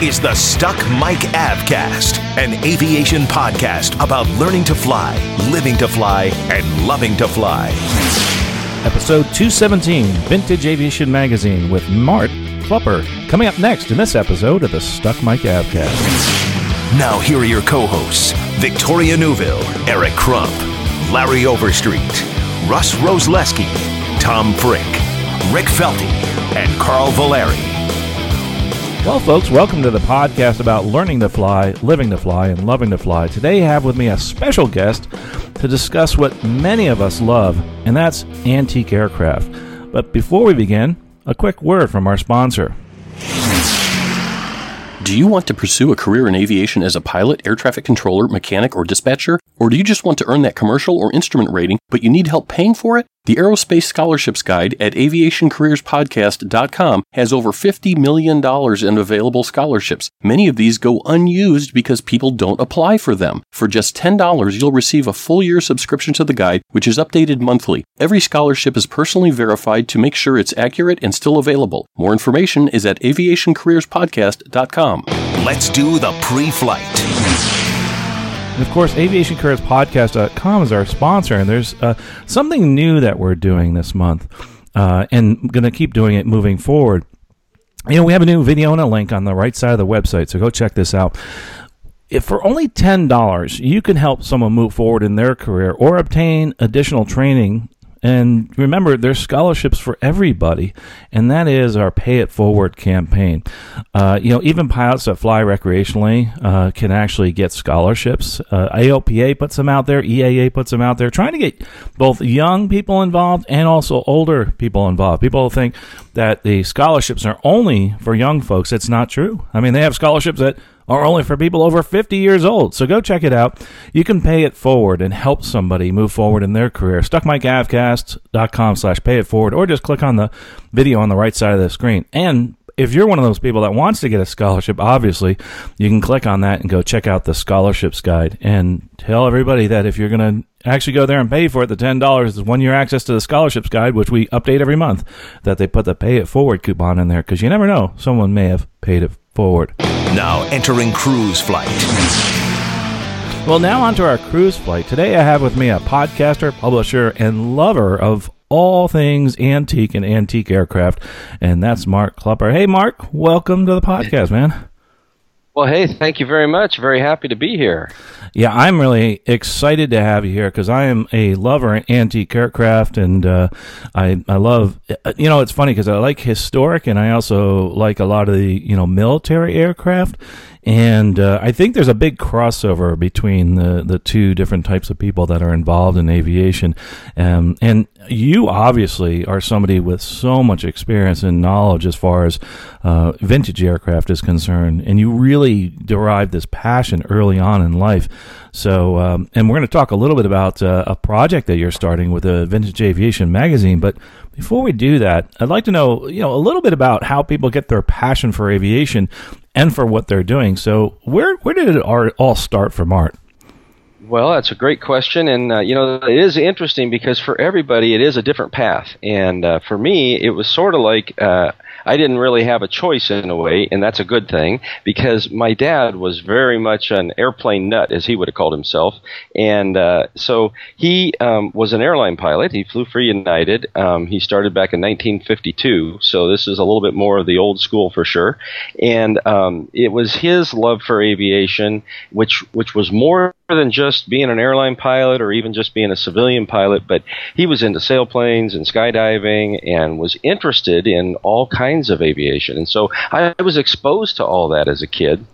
Is the Stuck Mic Avcast, an aviation podcast about learning to fly, living to fly, and loving to fly. Episode 217, Vintage Aviation Magazine with Mart Klupper. Coming up next in this episode of the Stuck Mic Avcast. Now, here are your co hosts Victoria Neuville, Eric Crump, Larry Overstreet, Russ Rosleski, Tom Frick, Rick Felty, and Carl Valeri. Well, folks, welcome to the podcast about learning to fly, living to fly, and loving to fly. Today, I have with me a special guest to discuss what many of us love, and that's antique aircraft. But before we begin, a quick word from our sponsor. Do you want to pursue a career in aviation as a pilot, air traffic controller, mechanic, or dispatcher? Or do you just want to earn that commercial or instrument rating, but you need help paying for it? The Aerospace Scholarships Guide at aviationcareerspodcast.com has over $50 million in available scholarships. Many of these go unused because people don't apply for them. For just $10, you'll receive a full year subscription to the guide, which is updated monthly. Every scholarship is personally verified to make sure it's accurate and still available. More information is at aviationcareerspodcast.com. Let's do the pre flight. And of course, aviationcareerspodcast.com is our sponsor, and there's uh, something new that we're doing this month, uh, and going to keep doing it moving forward. You know, we have a new video and a link on the right side of the website, so go check this out. If for only $10, you can help someone move forward in their career or obtain additional training and remember, there's scholarships for everybody, and that is our Pay It Forward campaign. Uh, you know, even pilots that fly recreationally uh, can actually get scholarships. Uh, AOPA puts them out there, EAA puts them out there, trying to get both young people involved and also older people involved. People think that the scholarships are only for young folks. It's not true. I mean, they have scholarships that are only for people over 50 years old. So go check it out. You can pay it forward and help somebody move forward in their career. StuckMicAvcast.com slash pay it forward, or just click on the video on the right side of the screen. And if you're one of those people that wants to get a scholarship, obviously, you can click on that and go check out the scholarships guide and tell everybody that if you're going to actually go there and pay for it, the $10 is one year access to the scholarships guide, which we update every month, that they put the pay it forward coupon in there because you never know. Someone may have paid it forward. Now entering cruise flight. Well, now onto our cruise flight. Today I have with me a podcaster, publisher, and lover of all things antique and antique aircraft, and that's Mark Klupper. Hey, Mark, welcome to the podcast, man. Well, hey, thank you very much. Very happy to be here. Yeah, I'm really excited to have you here because I am a lover of antique aircraft, and uh, I I love. You know, it's funny because I like historic, and I also like a lot of the you know military aircraft. And uh, I think there's a big crossover between the, the two different types of people that are involved in aviation. Um, and you obviously are somebody with so much experience and knowledge as far as uh, vintage aircraft is concerned. And you really derived this passion early on in life. So, um, and we're going to talk a little bit about uh, a project that you're starting with a Vintage Aviation magazine. But before we do that, I'd like to know, you know, a little bit about how people get their passion for aviation and for what they're doing. So, where where did it all start for Mart? Well, that's a great question, and uh, you know it is interesting because for everybody it is a different path, and uh, for me it was sort of like uh, I didn't really have a choice in a way, and that's a good thing because my dad was very much an airplane nut, as he would have called himself, and uh, so he um, was an airline pilot. He flew for United. Um, he started back in 1952, so this is a little bit more of the old school for sure. And um, it was his love for aviation, which which was more than just being an airline pilot or even just being a civilian pilot, but he was into sailplanes and skydiving and was interested in all kinds of aviation. And so I was exposed to all that as a kid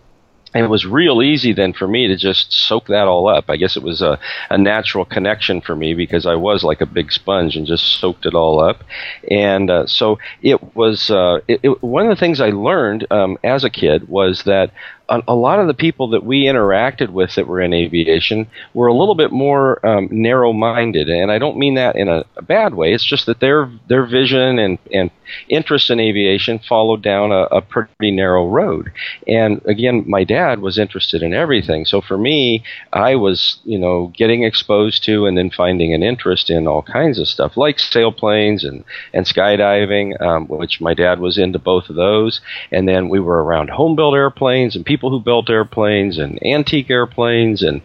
and it was real easy then for me to just soak that all up. I guess it was a, a natural connection for me because I was like a big sponge and just soaked it all up. And uh, so it was uh, it, it, one of the things I learned um, as a kid was that a, a, lot of the people that we interacted with that were in aviation were a little bit more um, narrow-minded, and I don't mean that in a, a, bad way. It's just that their their vision and and interest in aviation followed down a, a pretty narrow road. And again, my dad was interested in everything, so for me, I was you know getting exposed to and then finding an interest in all kinds of stuff like sailplanes and and skydiving, um, which my dad was into both of those, and then we were around home-built airplanes and people people who built airplanes and antique airplanes and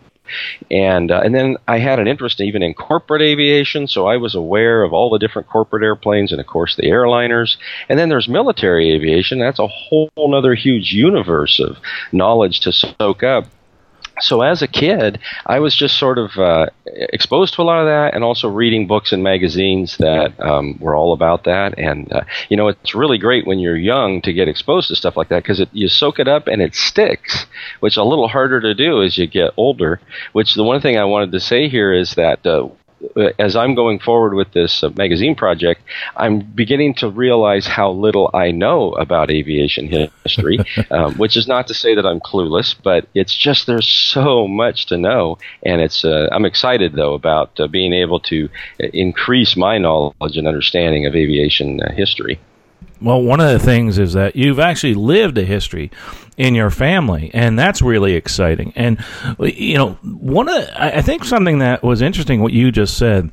and uh, and then I had an interest even in corporate aviation, so I was aware of all the different corporate airplanes and of course the airliners. And then there's military aviation. That's a whole other huge universe of knowledge to soak up so as a kid, I was just sort of uh, exposed to a lot of that, and also reading books and magazines that um, were all about that. And uh, you know, it's really great when you're young to get exposed to stuff like that because you soak it up and it sticks, which is a little harder to do as you get older. Which the one thing I wanted to say here is that uh, as I'm going forward with this uh, magazine project, I'm beginning to realize how little I know about aviation history, um, which is not to say that I'm clueless, but it's just there's so much to know, and it's uh, I'm excited though about uh, being able to uh, increase my knowledge and understanding of aviation uh, history. Well, one of the things is that you've actually lived a history in your family, and that's really exciting. And you know, one of the, I think something that was interesting what you just said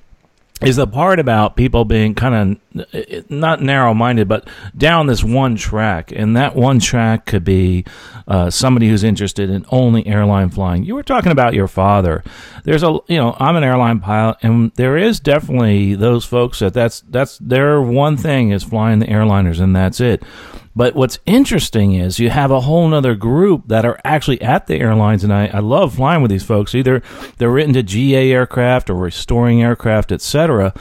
is the part about people being kind of not narrow minded, but down this one track. And that one track could be uh, somebody who's interested in only airline flying. You were talking about your father. There's a, you know, I'm an airline pilot, and there is definitely those folks that that's, that's their one thing is flying the airliners, and that's it. But what's interesting is you have a whole other group that are actually at the airlines, and I, I love flying with these folks. Either they're written to GA aircraft or restoring aircraft, etc.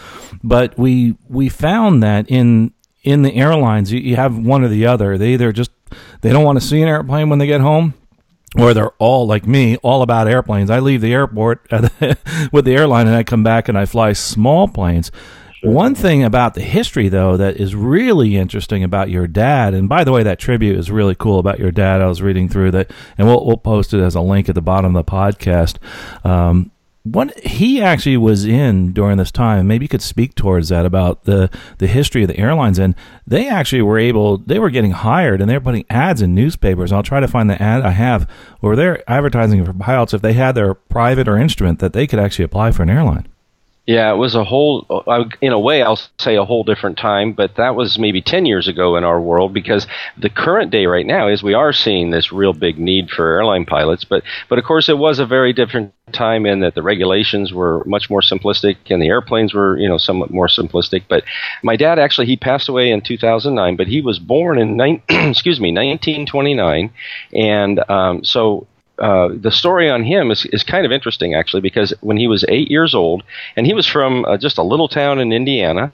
But we we found that in in the airlines, you, you have one or the other. They either just they don't want to see an airplane when they get home, or they're all like me, all about airplanes. I leave the airport with the airline and I come back and I fly small planes. One thing about the history, though, that is really interesting about your dad, and by the way, that tribute is really cool about your dad. I was reading through that, and we'll, we'll post it as a link at the bottom of the podcast. Um, he actually was in during this time, maybe you could speak towards that about the the history of the airlines, and they actually were able, they were getting hired, and they were putting ads in newspapers. I'll try to find the ad I have where they're advertising for pilots if they had their private or instrument that they could actually apply for an airline. Yeah, it was a whole, in a way, I'll say a whole different time, but that was maybe 10 years ago in our world because the current day right now is we are seeing this real big need for airline pilots. But, but of course, it was a very different time in that the regulations were much more simplistic and the airplanes were, you know, somewhat more simplistic. But my dad actually, he passed away in 2009, but he was born in, excuse me, 1929. And um, so uh, the story on him is, is kind of interesting actually because when he was eight years old and he was from uh, just a little town in Indiana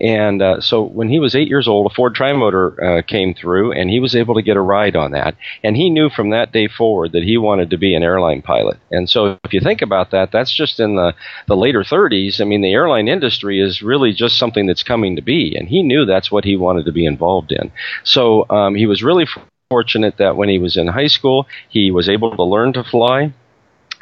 and uh, so when he was eight years old a Ford Trimotor uh, came through and he was able to get a ride on that and he knew from that day forward that he wanted to be an airline pilot. And so if you think about that that's just in the, the later 30s I mean the airline industry is really just something that's coming to be and he knew that's what he wanted to be involved in. So um, he was really fortunate that when he was in high school, he was able to learn to fly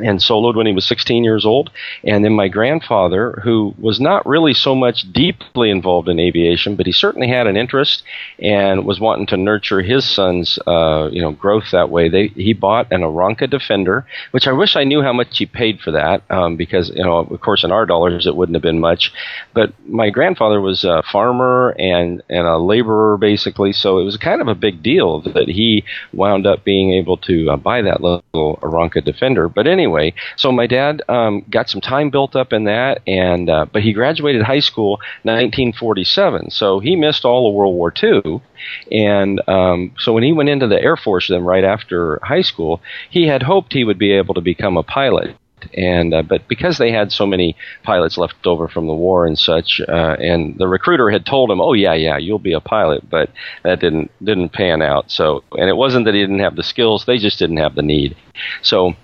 and soloed when he was 16 years old. And then my grandfather, who was not really so much deeply involved in aviation, but he certainly had an interest and was wanting to nurture his son's, uh, you know, growth that way. They, he bought an Aeronca Defender, which I wish I knew how much he paid for that, um, because you know, of course, in our dollars it wouldn't have been much. But my grandfather was a farmer and and a laborer basically, so it was kind of a big deal that he wound up being able to uh, buy that little Aeronca Defender. But anyway anyway, so my dad um, got some time built up in that, and uh, but he graduated high school 1947, so he missed all of World War II. And um, so when he went into the Air Force, then right after high school, he had hoped he would be able to become a pilot and uh, but because they had so many pilots left over from the war and such, uh, and the recruiter had told him, "Oh yeah, yeah, you'll be a pilot," but that didn't didn't pan out. So, and it wasn't that he didn't have the skills; they just didn't have the need. So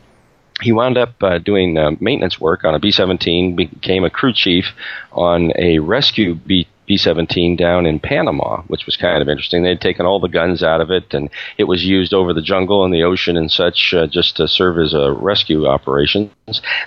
he wound up uh, doing uh, maintenance work on a B 17, became a crew chief on a rescue B B 17 down in Panama, which was kind of interesting. They'd taken all the guns out of it, and it was used over the jungle and the ocean and such uh, just to serve as a rescue operations.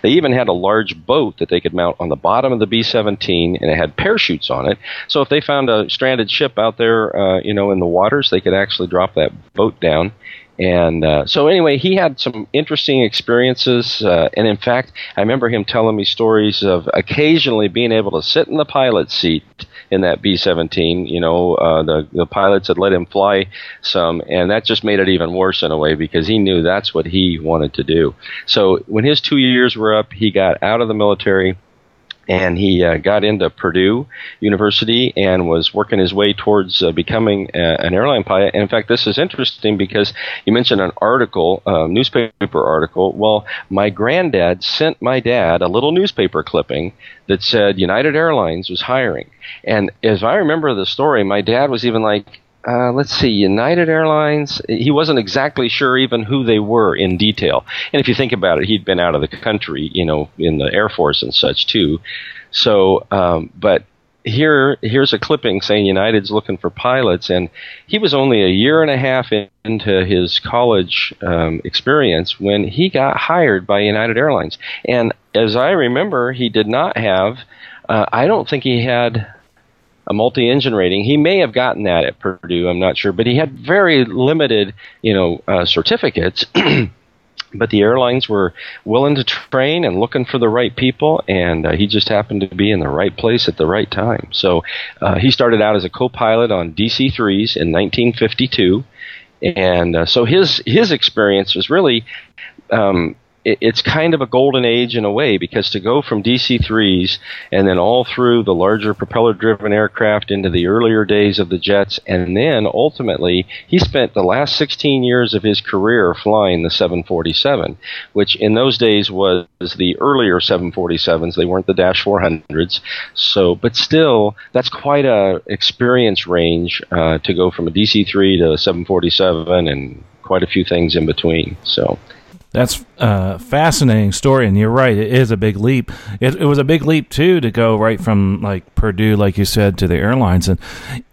They even had a large boat that they could mount on the bottom of the B 17, and it had parachutes on it. So if they found a stranded ship out there, uh, you know, in the waters, they could actually drop that boat down and uh, so, anyway, he had some interesting experiences. Uh, and in fact, I remember him telling me stories of occasionally being able to sit in the pilot seat in that B 17. You know, uh, the, the pilots had let him fly some, and that just made it even worse in a way because he knew that's what he wanted to do. So, when his two years were up, he got out of the military and he uh, got into Purdue University and was working his way towards uh, becoming a, uh, an airline pilot. And in fact, this is interesting because you mentioned an article, a newspaper article. Well, my granddad sent my dad a little newspaper clipping that said United Airlines was hiring. And as I remember the story, my dad was even like, uh, let's see, United Airlines. He wasn't exactly sure even who they were in detail. And if you think about it, he'd been out of the country, you know, in the Air Force and such too. So, um, but here, here's a clipping saying United's looking for pilots, and he was only a year and a half into his college um, experience when he got hired by United Airlines. And as I remember, he did not have. Uh, I don't think he had a multi-engine rating. He may have gotten that at Purdue, I'm not sure, but he had very limited, you know, uh, certificates. but the airlines were willing to train and looking for the right people, and uh, he just happened to be in the right place at the right time. So uh, he started out as a co-pilot on DC-3s in 1952, and uh, so his his experience was really um, it, it's kind of a golden age in a way because to go from DC 3s and then all through the larger propeller driven aircraft into the earlier days of the jets, and then ultimately he spent the last 16 years of his career flying the 747, which in those days was the earlier 747s. They weren't the Dash 400s. So, but still, that's quite a experience range uh, to go from a DC 3 to a 747 and quite a few things in between. So. That's a fascinating story, and you're right. It is a big leap. It, it, was a big leap too to go right from like Purdue, like you said, to the airlines. And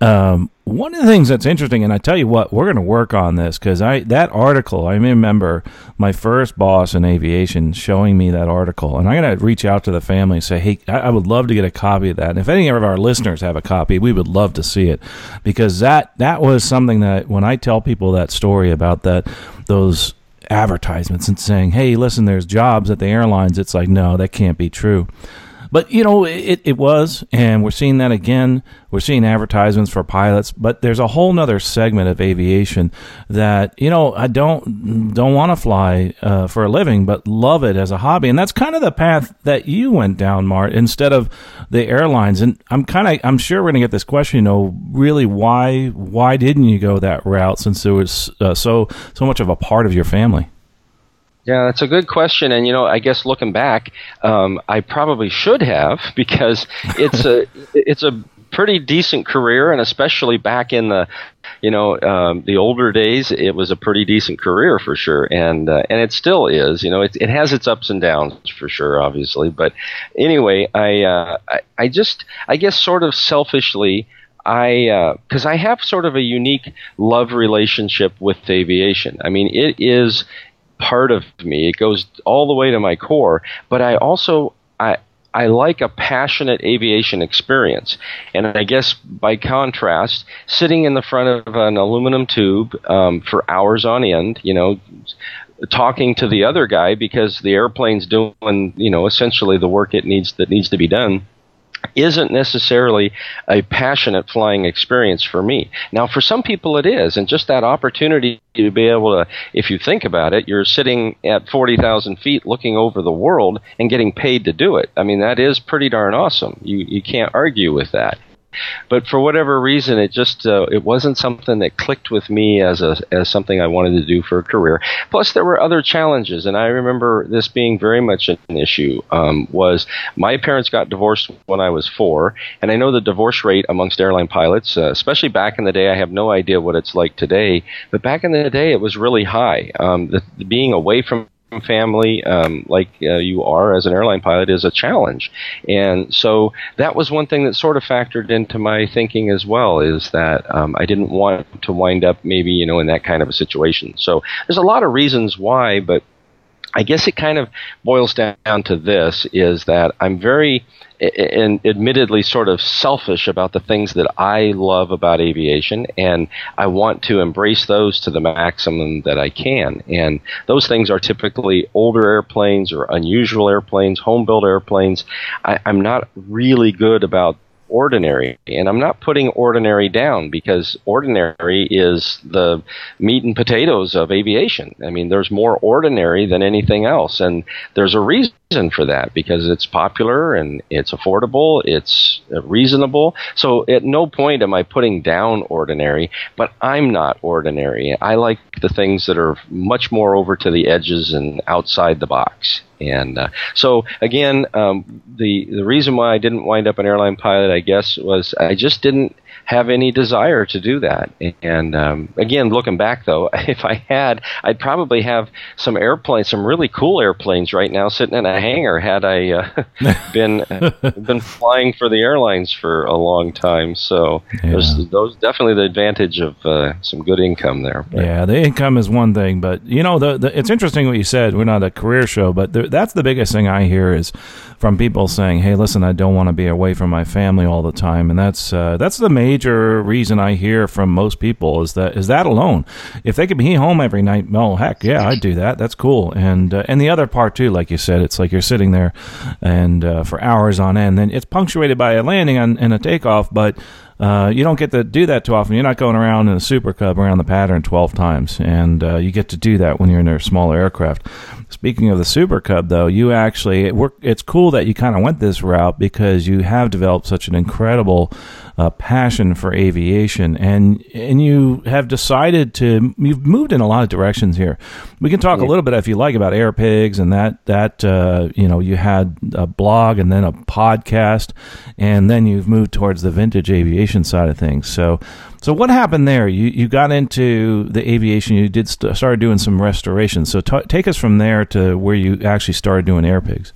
um, one of the things that's interesting, and I tell you what, we're going to work on this because I that article. I remember my first boss in aviation showing me that article, and I'm going to reach out to the family and say, "Hey, I, I would love to get a copy of that. And if any of our listeners have a copy, we would love to see it because that that was something that when I tell people that story about that those advertisements and saying, "Hey, listen, there's jobs at the airlines." It's like, no, that can't be true. But you know, it, it was, and we're seeing that again. We're seeing advertisements for pilots, but there's a whole nother segment of aviation that you know I don't don't want to fly uh, for a living, but love it as a hobby, and that's kind of the path that you went down, Mart, instead of the airlines. And I'm kind of I'm sure we're gonna get this question. You know, really, why why didn't you go that route since it was uh, so so much of a part of your family? Yeah, that's a good question, and you know, I guess looking back, um, I probably should have because it's a it's a pretty decent career, and especially back in the you know um, the older days, it was a pretty decent career for sure, and uh, and it still is. You know, it it has its ups and downs for sure, obviously, but anyway, I uh, I, I just I guess sort of selfishly. I because uh, I have sort of a unique love relationship with aviation. I mean, it is part of me. It goes all the way to my core. But I also I I like a passionate aviation experience. And I guess by contrast, sitting in the front of an aluminum tube um, for hours on end, you know, talking to the other guy because the airplane's doing, you know, essentially the work it needs that needs to be done isn't necessarily a passionate flying experience for me. Now, for some people it is, and just that opportunity to be able to, if you think about it, you're sitting at 40,000 feet looking over the world and getting paid to do it. I mean, that is pretty darn awesome. You, you can't argue with that. But for whatever reason, it just uh, it wasn't something that clicked with me as a as something I wanted to do for a career. Plus, there were other challenges, and I remember this being very much an issue. Um, was my parents got divorced when I was four, and I know the divorce rate amongst airline pilots, uh, especially back in the day. I have no idea what it's like today, but back in the day, it was really high. Um, the, being away from family, um, like uh, you are as an airline pilot, is a challenge. And so that was one thing that sort of factored into my thinking as well. Is that um, I didn't want to wind up maybe you know in that kind of a situation. So there's a lot of reasons why, but I guess it kind of boils down to this: is that I'm very and admittedly sort of selfish about the things that I love about aviation, and I want to embrace those to the maximum that I can. And those things are typically older airplanes or unusual airplanes, home built airplanes. I, I'm not really good about ordinary. And I'm not putting ordinary down because ordinary is the meat and potatoes of aviation. I mean, there's more ordinary than anything else. And there's a reason for that because it's popular and it's affordable, it's reasonable. So at no point am I putting down ordinary, but I'm not ordinary. I like the things that are much more over to the edges and outside the box. And uh, so again, um, the the reason why I didn't wind up an airline pilot, I guess, was I just didn't have any desire to do that. And um, again, looking back though, if I had, I'd probably have some airplanes, some really cool airplanes right now sitting in a hangar. Had I uh, been been flying for the airlines for a long time, so yeah. there's those definitely the advantage of uh, some good income there. But. Yeah, the income is one thing, but you know, the, the, it's interesting what you said. We're not a career show, but that's the biggest thing I hear is from people saying, "Hey, listen, I don't want to be away from my family all the time," and that's uh, that's the major reason I hear from most people is that is that alone. If they could be home every night, well, heck, yeah, I'd do that. That's cool. And uh, and the other part too, like you said, it's like you're sitting there and uh, for hours on end. Then it's punctuated by a landing and, and a takeoff, but uh, you don't get to do that too often. You're not going around in a Super Cub around the pattern 12 times, and uh, you get to do that when you're in a smaller aircraft. Speaking of the Super Cub, though, you actually it work, it's cool that you kind of went this route because you have developed such an incredible uh, passion for aviation, and and you have decided to you've moved in a lot of directions here. We can talk yeah. a little bit if you like about Airpigs and that that uh, you know you had a blog and then a podcast, and then you've moved towards the vintage aviation side of things. So. So what happened there? You you got into the aviation. You did st- started doing some restoration. So t- take us from there to where you actually started doing Airpigs.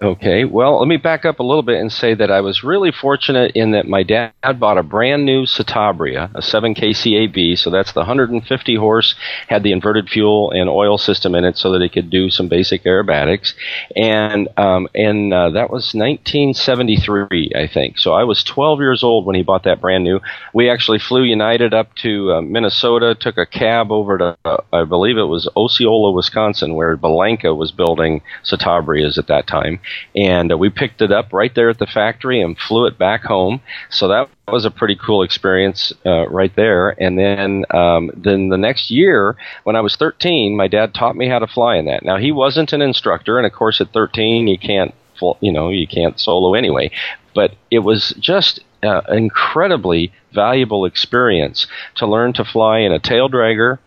Okay, well, let me back up a little bit and say that I was really fortunate in that my dad bought a brand new Citabria, a 7KCAB, so that's the 150 horse, had the inverted fuel and oil system in it so that it could do some basic aerobatics. And, um, and uh, that was 1973, I think. So I was 12 years old when he bought that brand new. We actually flew United up to uh, Minnesota, took a cab over to, uh, I believe it was Osceola, Wisconsin, where Bellanca was building Citabrias at that time and uh, we picked it up right there at the factory and flew it back home. So that was a pretty cool experience uh, right there. And then um, then the next year, when I was 13, my dad taught me how to fly in that. Now he wasn't an instructor, and of course at 13 you can't you know you can't solo anyway. But it was just uh, incredibly valuable experience to learn to fly in a tail dragger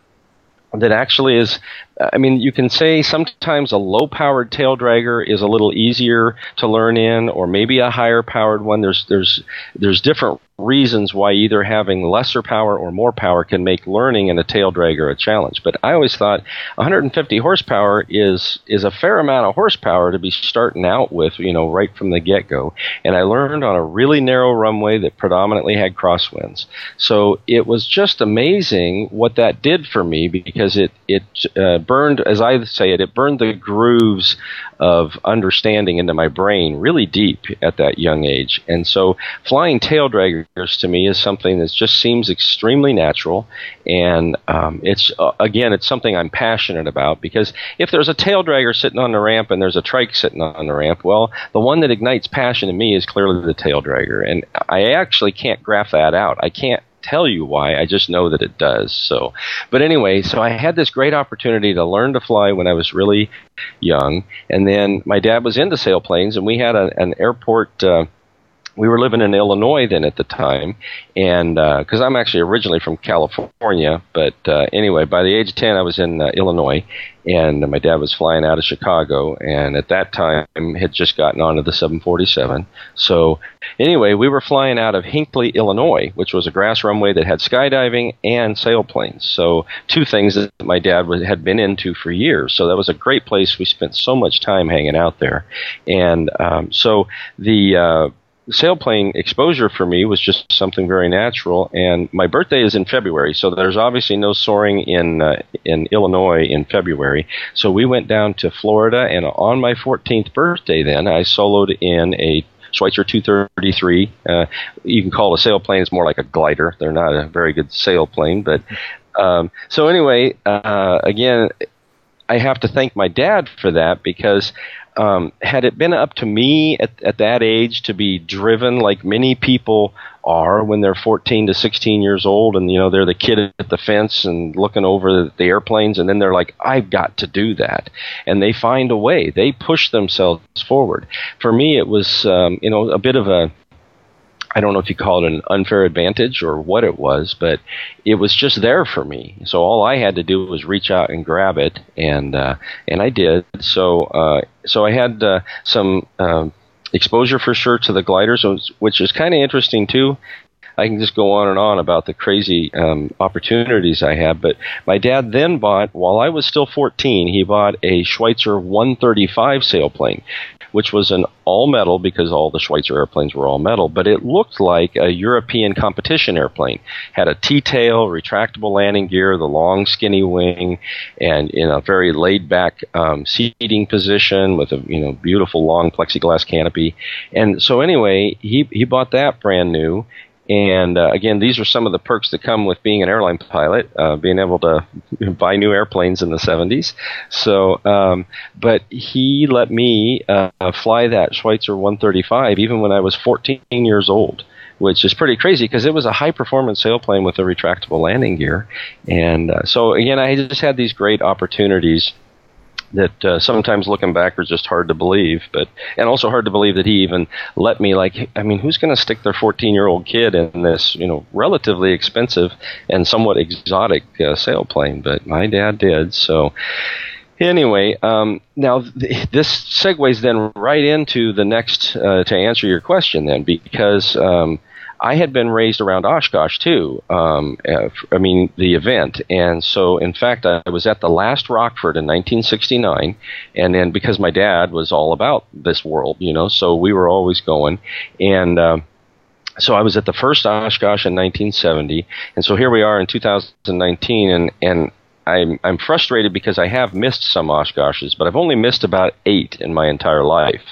that actually is I mean, you can say sometimes a low powered tail dragger is a little easier to learn in, or maybe a higher powered one. There's there's there's different reasons why either having lesser power or more power can make learning in a tail dragger a challenge. But I always thought 150 horsepower is is a fair amount of horsepower to be starting out with, you know, right from the get go. And I learned on a really narrow runway that predominantly had crosswinds. So it was just amazing what that did for me because it it uh, burned, as I say it, it burned the grooves of understanding into my brain really deep at that young age. And so flying tail draggers to me is something that just seems extremely natural. And um, it's, uh, again, it's something I'm passionate about because if there's a tail dragger sitting on the ramp and there's a trike sitting on the ramp, well, the one that ignites passion in me is clearly the tail dragger. And I actually can't graph that out. I can't tell you why. I just know that it does. So, but anyway, so I had this great opportunity to learn to fly when I was really young, and then my dad was into sailplanes, and we had a, an airport. Uh, we were living in Illinois then at the time, and because uh, I'm actually originally from California, but uh, anyway, by the age of ten, I was in uh, Illinois, and my dad was flying out of Chicago, and at that time had just gotten onto the 747. So anyway, we were flying out of Hinckley, Illinois, which was a grass runway that had skydiving and sailplanes. So two things that my dad was, had been into for years. So that was a great place. We spent so much time hanging out there, and um, so the sailplane exposure for me was just something very natural. And my birthday is in February, so there's obviously no soaring in uh, in Illinois in February. So we went down to Florida, and on my 14th birthday, then I soloed in a Schweizer 233. Uh, you can call a sailplane; it's more like a glider. They're not a very good sailplane, but um, so anyway, uh, again, I have to thank my dad for that because um, had it been up to me at, at that age to be driven like many people are when they're 14 to 16 years old and you know they're the kid at the fence and looking over the airplanes and then they're like I've got to do that. And they find a way. They push themselves forward. For me it was um, you know a bit of a I don't know if you call it an unfair advantage or what it was, but it was just there for me. So all I had to do was reach out and grab it, and uh, and I did. So uh, so I had uh, some um, exposure for sure to the gliders, which is kind of interesting too. I can just go on and on about the crazy um, opportunities I had. But my dad then bought, while I was still 14, he bought a Schweizer 135 sailplane, which was an all metal because all the Schweizer airplanes were all metal, but it looked like a European competition airplane. Had a T-tail, retractable landing gear, the long skinny wing, and in a very laid back um, seating position with a you know beautiful long plexiglass canopy. And so anyway, he he bought that brand new and uh, again, these are some of the perks that come with being an airline pilot, uh, being able to buy new airplanes in the 70s. So, um, but he let me uh, fly that Schweizer 135 even when I was 14 years old which is pretty crazy because it was a high performance sailplane with a retractable landing gear. And uh, so, again, I just had these great opportunities that uh, sometimes looking back are just hard to believe, but and also hard to believe that he even let me like I mean who's going to stick their 14 year old kid in this you know relatively expensive and somewhat exotic uh, sailplane, but my dad did so. Anyway, um, now th- this segues then right into the next uh, to answer your question then because um, I had been raised around Oshkosh too. Um, I mean, the event, and so in fact, I was at the last Rockford in 1969, and then because my dad was all about this world, you know, so we were always going, and. Uh, so I was at the first Oshkosh in 1970, and so here we are in 2019, and and I'm I'm frustrated because I have missed some Oshkoshes, but I've only missed about eight in my entire life.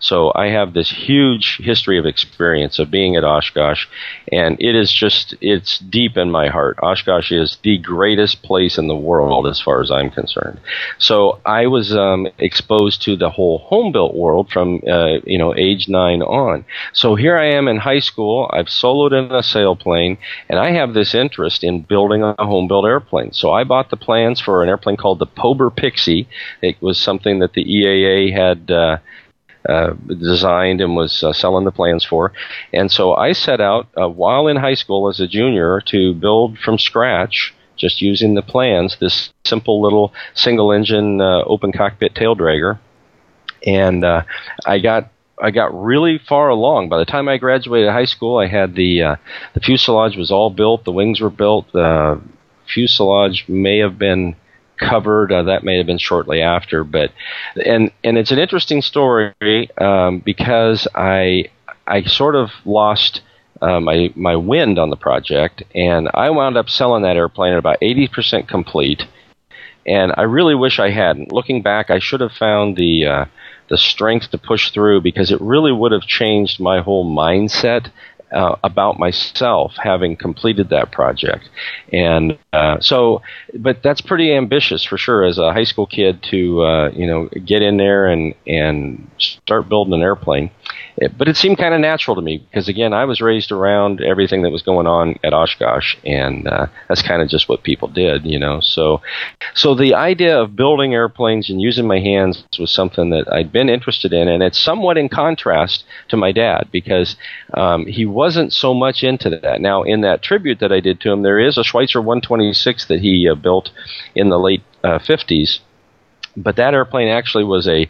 So I have this huge history of experience of being at Oshkosh, and it is just, it's deep in my heart. Oshkosh is the greatest place in the world as far as I'm concerned. So I was um, exposed to the whole home built world from, uh, you know, age nine on. So here I am in high school. I've soloed in a sailplane, and I have this interest in building a home built airplane. So I bought the plans for an airplane called the Pober Pixie. It was something that the EAA had. Uh, uh, designed and was uh, selling the plans for. And so I set out uh, while in high school as a junior to build from scratch, just using the plans, this simple little single engine uh, open cockpit tail dragger. And uh, I got I got really far along. By the time I graduated high school, I had the uh, the fuselage was all built, the wings were built, the fuselage may have been covered. Uh, that may have been shortly after, but and and it's an interesting story um, because I I sort of lost. Uh, my my wind on the project, and I wound up selling that airplane at about eighty percent complete. And I really wish I hadn't. Looking back, I should have found the uh, the strength to push through because it really would have changed my whole mindset uh, about myself having completed that project. And uh, so, but that's pretty ambitious for sure as a high school kid to, uh, you know, get in there and, and start building an airplane. It, but it seemed kind of natural to me because, again, I was raised around everything that was going on at Oshkosh, and uh, that's kind of just what people did, you know. So, so the idea of building airplanes and using my hands was something that I'd been interested in, and it's somewhat in contrast to my dad because um, he wasn't so much into that. Now, in that tribute that I did to him, there is a Schweizer 126 that he uh, built in the late uh, 50s but that airplane actually was a,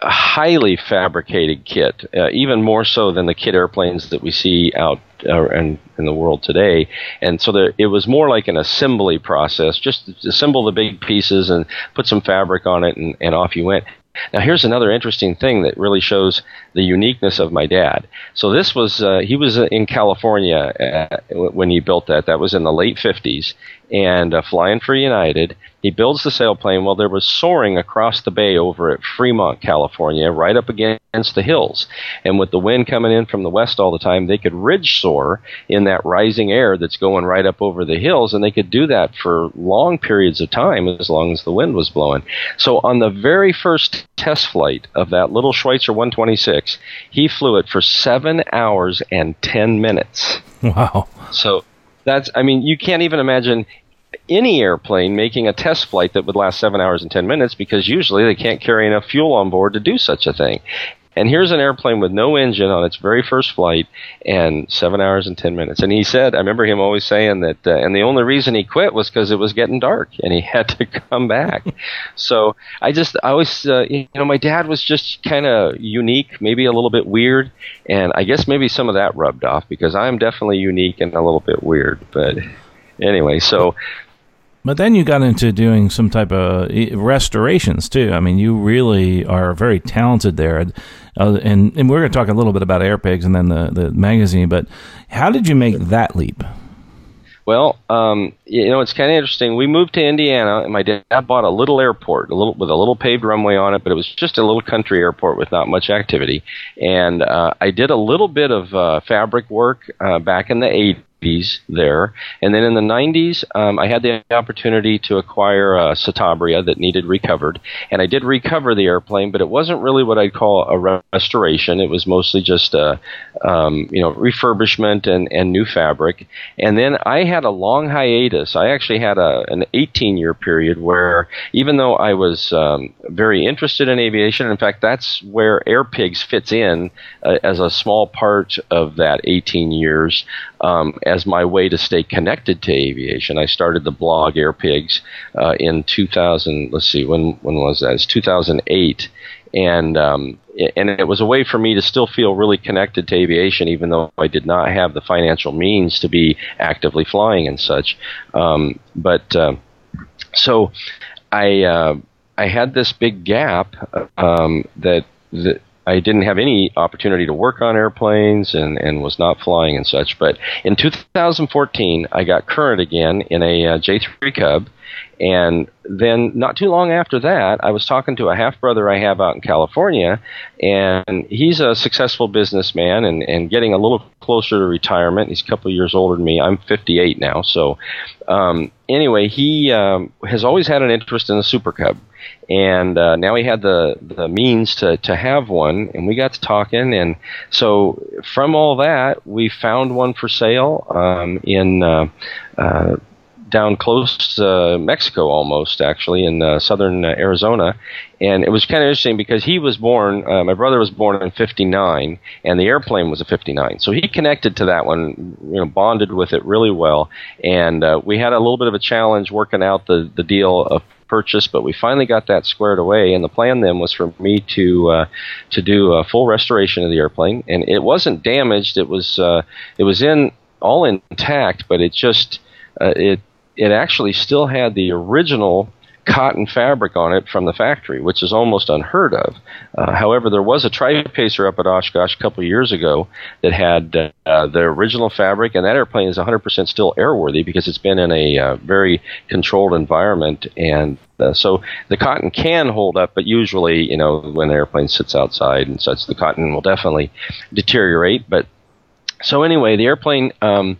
highly fabricated kit, uh, even more so than the kit airplanes that we see out uh, in, in the world today. And so there, it was more like an assembly process, just assemble the big pieces and put some fabric on it, and, and off you went. Now, here's another interesting thing that really shows the uniqueness of my dad. So this was uh, he was in California uh, when he built that. That was in the late 50s, and uh, flying for United. He builds the sailplane while there was soaring across the bay over at Fremont, California, right up against the hills. And with the wind coming in from the west all the time, they could ridge soar in that rising air that's going right up over the hills, and they could do that for long periods of time as long as the wind was blowing. So on the very first test flight of that little Schweizer 126, he flew it for seven hours and 10 minutes. Wow. So that's, I mean, you can't even imagine any airplane making a test flight that would last seven hours and 10 minutes because usually they can't carry enough fuel on board to do such a thing. And here's an airplane with no engine on its very first flight and seven hours and 10 minutes. And he said, I remember him always saying that, uh, and the only reason he quit was because it was getting dark and he had to come back. so I just, I always, uh, you know, my dad was just kind of unique, maybe a little bit weird. And I guess maybe some of that rubbed off because I'm definitely unique and a little bit weird. But anyway, so but then you got into doing some type of restorations too. I mean, you really are very talented there. Uh, and, and we're going to talk a little bit about Airpigs and then the, the magazine, but how did you make that leap? Well, um, you know, it's kind of interesting. We moved to Indiana, and my dad bought a little airport, a little with a little paved runway on it, but it was just a little country airport with not much activity. And uh, I did a little bit of uh, fabric work uh, back in the 80s 80s there. And then in the 90s, um, I had the opportunity to acquire a Citabria that needed recovered. And I did recover the airplane, but it wasn't really what I'd call a restoration. It was mostly just a, um, you know, refurbishment and, and new fabric. And then I had a long hiatus. I actually had a, an 18 year period where even though I was um, very interested in aviation, in fact, that's where Airpigs fits in uh, as a small part of that 18 years. Um, as my way to stay connected to aviation. I started the blog Airpigs uh, in 2000. Let's see, when when was that? It's 2008, and um, and it was a way for me to still feel really connected to aviation, even though I did not have the financial means to be actively flying and such. Um, but uh, so I uh, I had this big gap um, that that I didn't have any opportunity to work on airplanes and, and was not flying and such. But in 2014, I got current again in a uh, J3 Cub. And then, not too long after that, I was talking to a half brother I have out in California, and he's a successful businessman and, and getting a little closer to retirement. He's a couple of years older than me. I'm 58 now. So, um, anyway, he um, has always had an interest in the Super Cub and uh, now he had the the means to to have one, and we got to talking, and so from all that, we found one for sale um, in. Uh, uh, down close to Mexico, almost actually in uh, southern uh, Arizona, and it was kind of interesting because he was born. Uh, my brother was born in '59, and the airplane was a '59, so he connected to that one, you know, bonded with it really well, and uh, we had a little bit of a challenge working out the the deal of purchase, but we finally got that squared away. And the plan then was for me to uh, to do a full restoration of the airplane, and it wasn't damaged. It was uh, it was in all intact, but it just uh, it it actually still had the original cotton fabric on it from the factory, which is almost unheard of. Uh, however, there was a tripacer up at Oshkosh a couple of years ago that had uh, the original fabric, and that airplane is 100% still airworthy because it's been in a uh, very controlled environment. And uh, so the cotton can hold up, but usually, you know, when an airplane sits outside and such, the cotton will definitely deteriorate. But so anyway, the airplane um,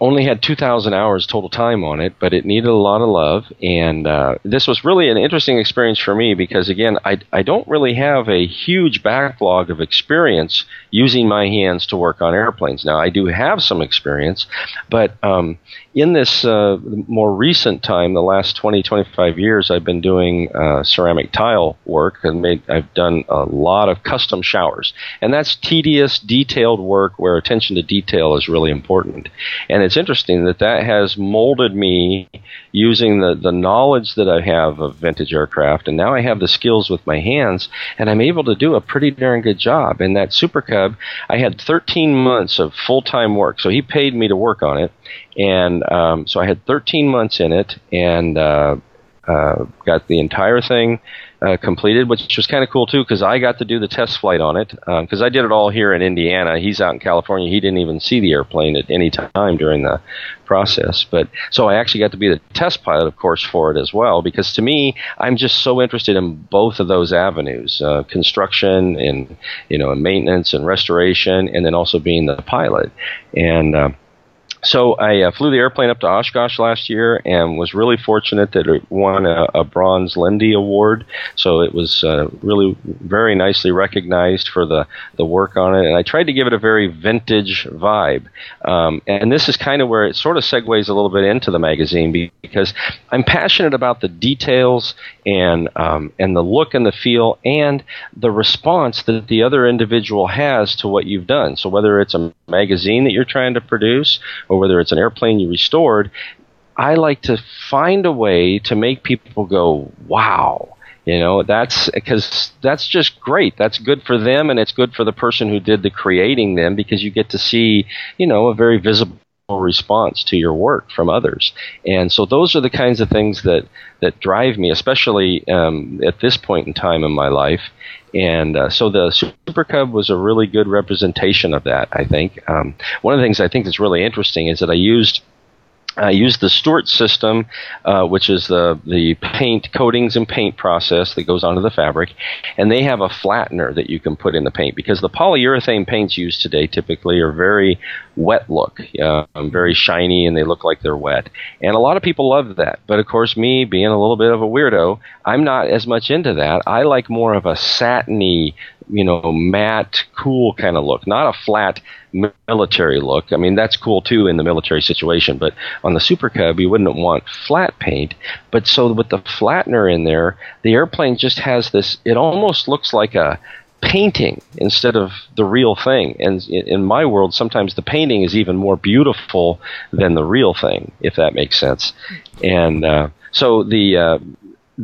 only had 2,000 hours total time on it, but it needed a lot of love. And uh, this was really an interesting experience for me because, again, I, I don't really have a huge backlog of experience using my hands to work on airplanes. Now, I do have some experience, but um, in this uh, more recent time, the last 20, 25 years, I've been doing uh, ceramic tile work and made, I've done a lot of custom showers. And that's tedious, detailed work where attention to detail is really important. And it's interesting that that has molded me using the, the knowledge that I have of vintage aircraft. And now I have the skills with my hands, and I'm able to do a pretty darn good job. And that Super Cub, I had 13 months of full time work. So he paid me to work on it. And um, so I had 13 months in it and uh, uh, got the entire thing uh, completed, which was kind of cool too because I got to do the test flight on it because um, I did it all here in Indiana. He's out in California. He didn't even see the airplane at any time during the process. But so I actually got to be the test pilot, of course, for it as well because to me, I'm just so interested in both of those avenues: uh, construction and you know, and maintenance and restoration, and then also being the pilot. And uh, so I uh, flew the airplane up to Oshkosh last year and was really fortunate that it won a, a Bronze Lindy Award. So it was uh, really very nicely recognized for the, the work on it. And I tried to give it a very vintage vibe. Um, and this is kind of where it sort of segues a little bit into the magazine because I'm passionate about the details and um, and the look and the feel and the response that the other individual has to what you've done. So whether it's a magazine that you're trying to produce or whether it's an airplane you restored, I like to find a way to make people go, "Wow." You know, that's because that's just great. That's good for them, and it's good for the person who did the creating them because you get to see, you know, a very visible response to your work from others. And so those are the kinds of things that that drive me, especially um, at this point in time in my life. And uh, so the Super Cub was a really good representation of that. I think um, one of the things I think that's really interesting is that I used I use the Stewart system, uh, which is the the paint coatings and paint process that goes onto the fabric, and they have a flattener that you can put in the paint because the polyurethane paints used today typically are very wet look, uh, very shiny, and they look like they're wet. And a lot of people love that, but of course, me being a little bit of a weirdo, I'm not as much into that. I like more of a satiny you know, matte, cool kind of look, not a flat military look. I mean, that's cool too in the military situation, but on the Super Cub, you wouldn't want flat paint. But so with the flattener in there, the airplane just has this, it almost looks like a, painting instead of the real thing. And in my world, sometimes the painting is even more beautiful than the real thing, if that makes sense. And uh, so the uh,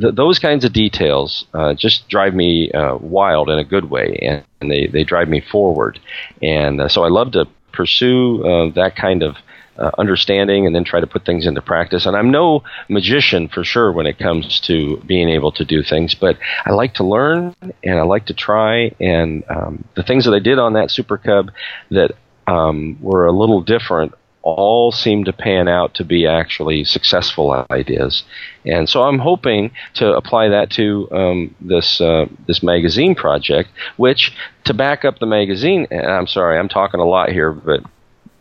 th- those kinds of details uh, just drive me uh, wild in a good way, and, and, they, they drive me forward. And uh, so I love to pursue uh, that kind of uh, understanding and then try to put things into practice. And I'm no magician for sure when it comes to being able to do things, but I like to learn and I like to try. And um, the things that I did on that Super Cub that um, were a little different all seem to pan out to be actually successful ideas. And so I'm hoping to apply that to um, this uh, this magazine project, which to back up the magazine. I'm sorry, I'm talking a lot here, but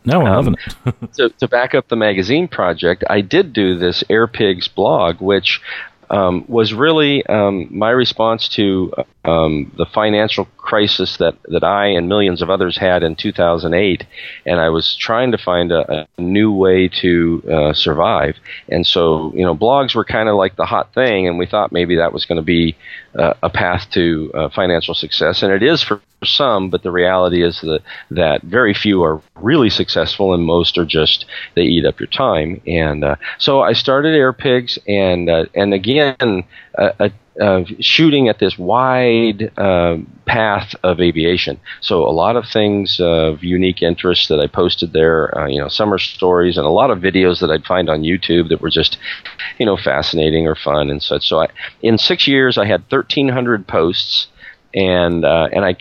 no, I haven't. to, to back up the magazine project, I did do this Air Pigs blog, which um, was really um, my response to um, the financial crisis that, that I and millions of others had in 2008, and I was trying to find a, a new way to uh, survive. And so, you know, blogs were kind of like the hot thing, and we thought maybe that was going to be uh, a path to uh, financial success, and it is for some. But the reality is that that very few are really successful, and most are just they eat up your time. And uh, so I started Air Pigs, and uh, and again, a, uh, shooting at this wide uh, path of aviation. So a lot of things of unique interest that I posted there, uh, you know, summer stories and a lot of videos that I'd find on YouTube that were just, you know, fascinating or fun and such. So I, in six years, I had 1,300 posts, and uh, and I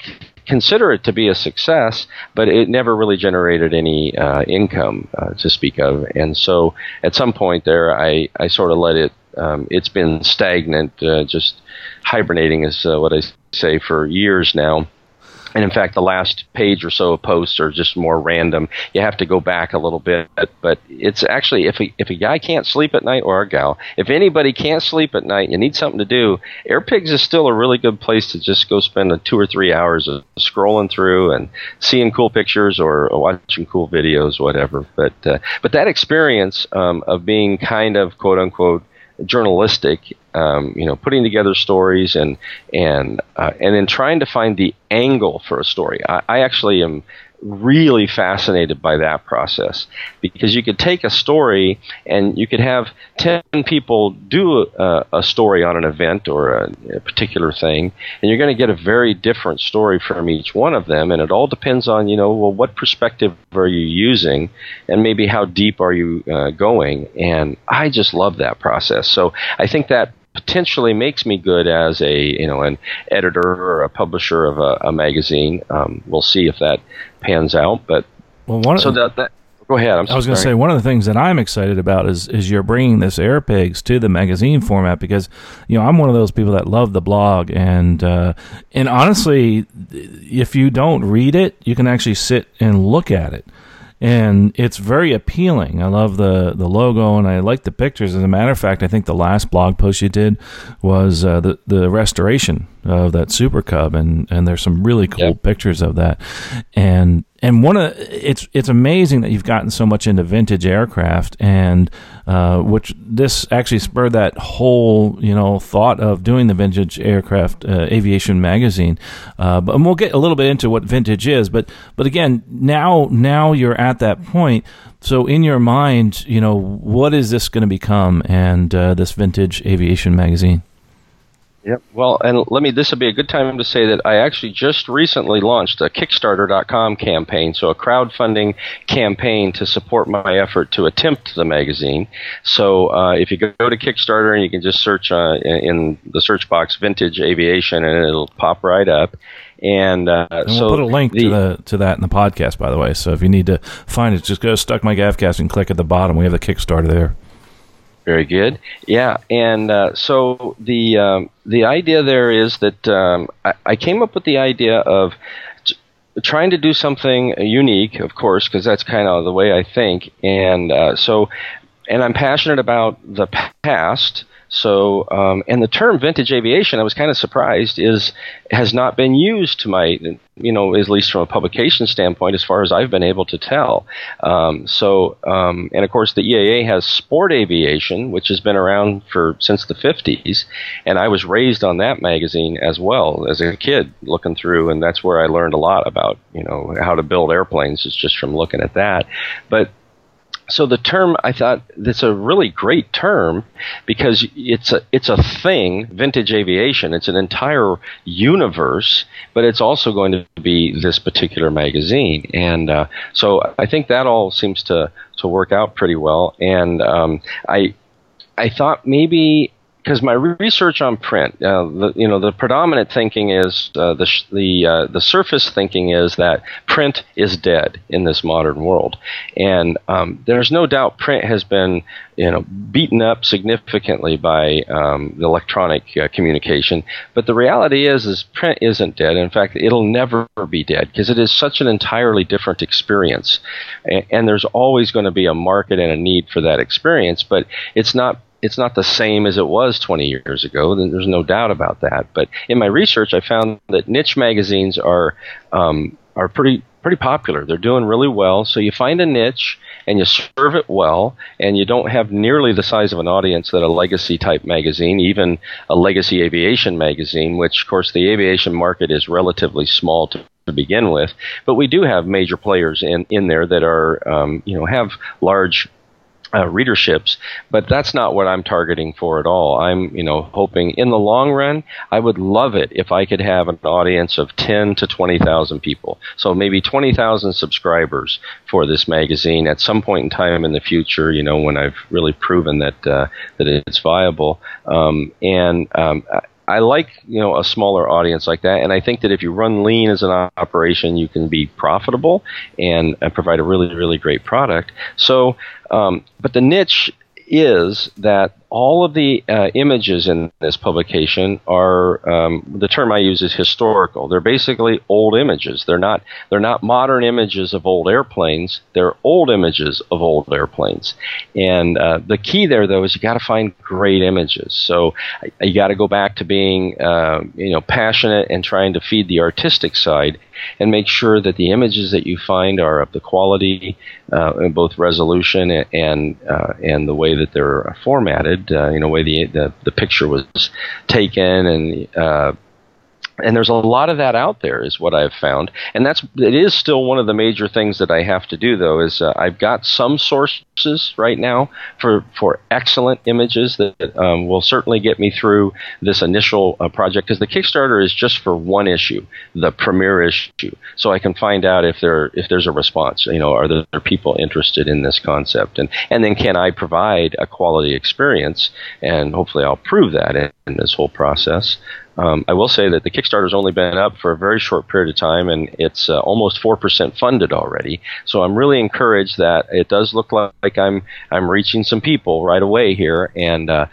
consider it to be a success, but it never really generated any uh, income uh, to speak of. And so at some point there, I, I sort of let it um, it's been stagnant, uh, just hibernating is uh, what I say for years now. and in fact, the last page or so of posts are just more random. You have to go back a little bit, but it's actually if a, if a guy can't sleep at night or a gal, if anybody can't sleep at night, you need something to do. Airpigs is still a really good place to just go spend a two or three hours of scrolling through and seeing cool pictures or, watching cool videos, whatever. But uh, but that experience um, of being kind of quote unquote journalistic, um, you know, putting together stories and and uh, and then trying to find the angle for a story. I, I actually am really fascinated by that process. Because you could take a story and you could have 10 people do a, a story on an event or a, a particular thing and you're going to get a very different story from each one of them and it all depends on you know well what perspective are you using and maybe how deep are you uh, going. And i just love that process. So i think that potentially makes me good as a you know an editor or a publisher of a, a magazine. Um, we'll see if that pans out. But well, one so that, that go ahead. I'm i was going to say one of the things that I'm excited about is is you're bringing this Airpigs to the magazine format because you know I'm one of those people that love the blog and uh, and honestly, if you don't read it, you can actually sit and look at it and it's very appealing. I love the the logo and I like the pictures. As a matter of fact, I think the last blog post you did was uh, the the restoration of that Super Cub, and and there's some really cool yep. pictures of that, and and one of it's it's amazing that you've gotten so much into vintage aircraft and uh, which this actually spurred that whole you know thought of doing the vintage aircraft uh, aviation magazine. Uh, but and we'll get a little bit into what vintage is but but again now now you're at that point. So in your mind you know what is this going to become and uh, this vintage aviation magazine Yep. Well, and let me, this would be a good time to say that I actually just recently launched a Kickstarter.com campaign, so a crowdfunding campaign to support my effort to attempt the magazine. So uh, if you go to Kickstarter and you can just search uh, in the search box vintage aviation and it'll pop right up. And, uh, and we'll so put a link the, to the to that in the podcast, by the way. So if you need to find it, just go to Stuck Mic Avcast and click at the bottom. We have the Kickstarter there. Very good. Yeah, and uh, so the um, the idea there is that um, I, I, came up with the idea of t- trying to do something unique, of course, because that's kind of the way I think, and uh, so and I'm passionate about the past. So, um, and the term vintage aviation, I was kind of surprised, is has not been used to my, you know, at least from a publication standpoint, as far as I've been able to tell. Um, so, um, and of course, the EAA has sport aviation, which has been around for since the 50s, and I was raised on that magazine as well as a kid, looking through, and that's where I learned a lot about, you know, how to build airplanes, is just from looking at that. But so the term I thought that's a really great term because it's a it's a thing, vintage aviation. It's an entire universe, but it's also going to be this particular magazine, and uh, so I think that all seems to to work out pretty well. And um, I I thought maybe because my research on print, uh, the, you know, the predominant thinking is uh, the the uh, the surface thinking is that print is dead in this modern world, and um, there's no doubt print has been you know beaten up significantly by um, the electronic uh, communication. But the reality is, is print isn't dead. In fact, it'll never be dead because it is such an entirely different experience, and, and there's always going to be a market and a need for that experience. But it's not it's not the same as it was 20 years ago. There's no doubt about that. But in my research, I found that niche magazines are um, are pretty pretty popular. They're doing really well. So you find a niche and you serve it well, and you don't have nearly the size of an audience that a legacy type magazine, even a legacy aviation magazine, which of course the aviation market is relatively small to to begin with, but we do have major players in, in there that are um, you know have large uh, readerships, but that's not what I'm targeting for at all. I'm, you know, hoping in the long run, I would love it if I could have an audience of 10 to 20,000 people. So maybe 20,000 subscribers for this magazine at some point in time in the future, you know, when I've really proven that, uh, that it's viable. Um, and, um, I like you know a smaller audience like that, and I think that if you run lean as an operation, you can be profitable and, and provide a really really great product. So, um, but the niche is that all of the uh, images in this publication are um, the term I use is historical. They're basically old images. They're not they're not modern images of old airplanes. They're old images of old airplanes. And uh, the key there, though, is you got to find great images. So you got to go back to being uh, you know passionate and trying to feed the artistic side and make sure that the images that you find are of the quality uh, in both resolution and uh, and the way that they're formatted, uh, you know, way the, the the picture was taken and uh, and there's a lot of that out there is what i've found. And that's it is still one of the major things that i have to do though is uh, i've got some sources right now for for excellent images that um, will certainly get me through this initial uh, project because the kickstarter is just for one issue the premiere issue. So i can find out if there if there's a response you know are there people interested in this concept? And and then can i provide a quality experience? And hopefully i'll prove that in, this whole process um, I will say that the Kickstarter's only been up for a very short period of time, and it's uh, almost four percent funded already. So I'm really encouraged that it does look like I'm I'm reaching some people right away here, and uh,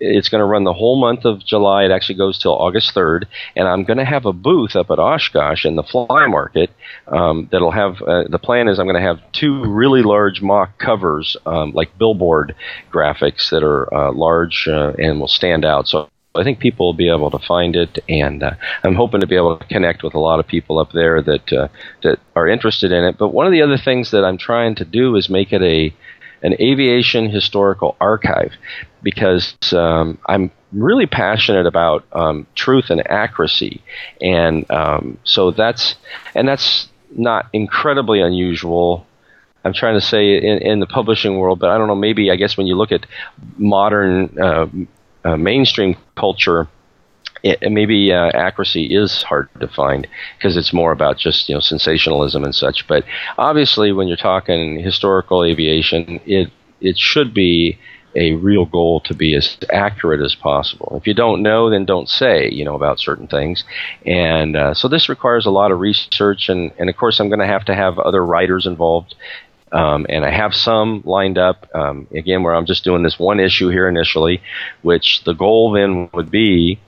it's going to run the whole month of July. It actually goes till August 3rd, and I'm going to have a booth up at Oshkosh in the fly market. Um, that'll have uh, the plan is I'm going to have two really large mock covers, um, like billboard graphics that are uh, large uh, and will stand out. So I think people will be able to find it, and uh, I'm hoping to be able to connect with a lot of people up there that uh, that are interested in it. But one of the other things that I'm trying to do is make it a an aviation historical archive because um, I'm really passionate about um, truth and accuracy, and um, so that's and that's not incredibly unusual. I'm trying to say in, in the publishing world, but I don't know. Maybe I guess when you look at modern uh, uh, mainstream culture, it, maybe uh, accuracy is hard to find because it's more about just you know sensationalism and such. But obviously, when you're talking historical aviation, it it should be a real goal to be as accurate as possible. If you don't know, then don't say, you know, about certain things. And uh, so this requires a lot of research, and, and of course, I'm going to have to have other writers involved um, and I have some lined up, um, again, where I'm just doing this one issue here initially, which the goal then would be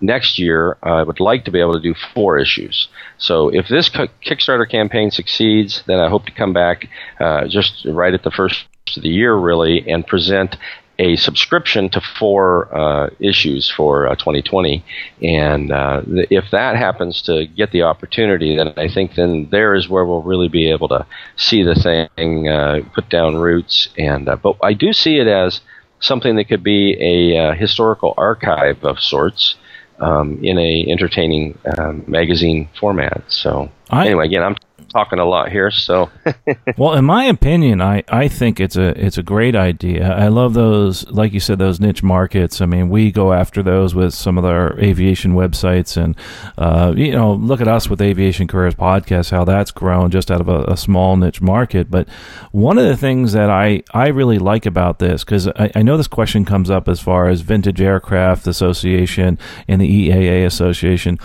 next year, I would like to be able to do four issues. So if this Kickstarter campaign succeeds, then I hope to come back uh, just right at the first of the year, really, and present a subscription to four uh, issues for uh, 2020. And uh, th- if that happens to get the opportunity, then I think then there is where we'll really be able to see the thing uh, put down roots. And uh, but I do see it as something that could be a uh, historical archive of sorts. Um, in a entertaining um, magazine format. So I, anyway, again, I'm talking a lot here. So, well, in my opinion, I, I think it's a it's a great idea. I love those, like you said, those niche markets. I mean, we go after those with some of our aviation websites, and uh, you know, look at us with Aviation Careers Podcast, how that's grown just out of a, a small niche market. But one of the things that I I really like about this, because I, I know this question comes up as far as Vintage Aircraft Association and the EAA Association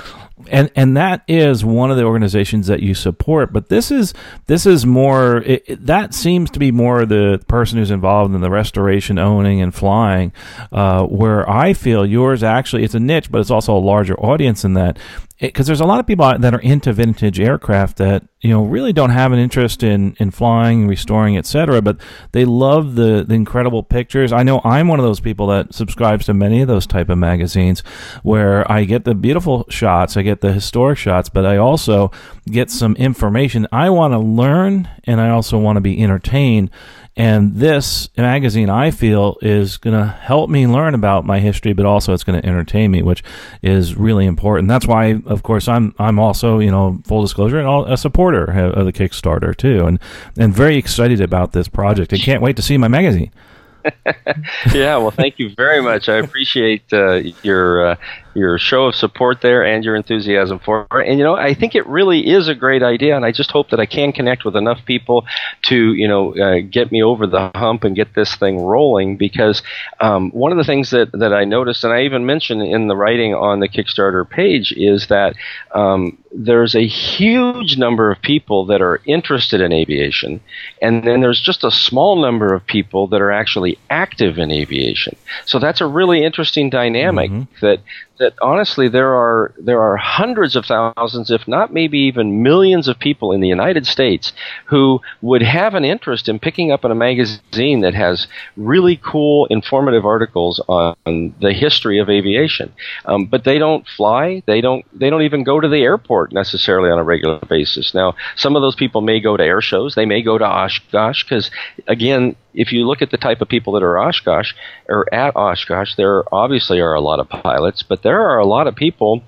and and that is one of the organizations that you support but this is this is more it, it, that seems to be more the person who's involved in the restoration owning and flying uh, where i feel yours actually it's a niche but it's also a larger audience in that because there's a lot of people that are into vintage aircraft that you know really don't have an interest in in flying, restoring, etc. But they love the the incredible pictures. I know I'm one of those people that subscribes to many of those type of magazines where I get the beautiful shots, I get the historic shots, but I also get some information. I want to learn, and I also want to be entertained. And this magazine, I feel, is going to help me learn about my history, but also it's going to entertain me, which is really important. That's why, of course, I'm I'm also, you know, full disclosure, and a supporter of the Kickstarter too, and and very excited about this project. I can't wait to see my magazine. yeah, well, thank you very much. I appreciate uh, your uh, your show of support there and your enthusiasm for it. And you know, I think it really is a great idea, and I just hope that I can connect with enough people to you know uh, get me over the hump and get this thing rolling. Because um, one of the things that that I noticed, and I even mentioned in the writing on the Kickstarter page, is that um, there's a huge number of people that are interested in aviation, and then there's just a small number of people that are actually active in aviation. So that's a really interesting dynamic mm-hmm. that that honestly there are there are hundreds of thousands, if not maybe even millions of people in the United States who would have an interest in picking up in a magazine that has really cool, informative articles on the history of aviation. Um, but they don't fly. They don't. They don't even go to the airport necessarily on a regular basis. Now, some of those people may go to air shows. They may go to Oshkosh because, again, if you look at the type of people that are Oshkosh or at Oshkosh, there obviously are a lot of pilots, but there are a lot of people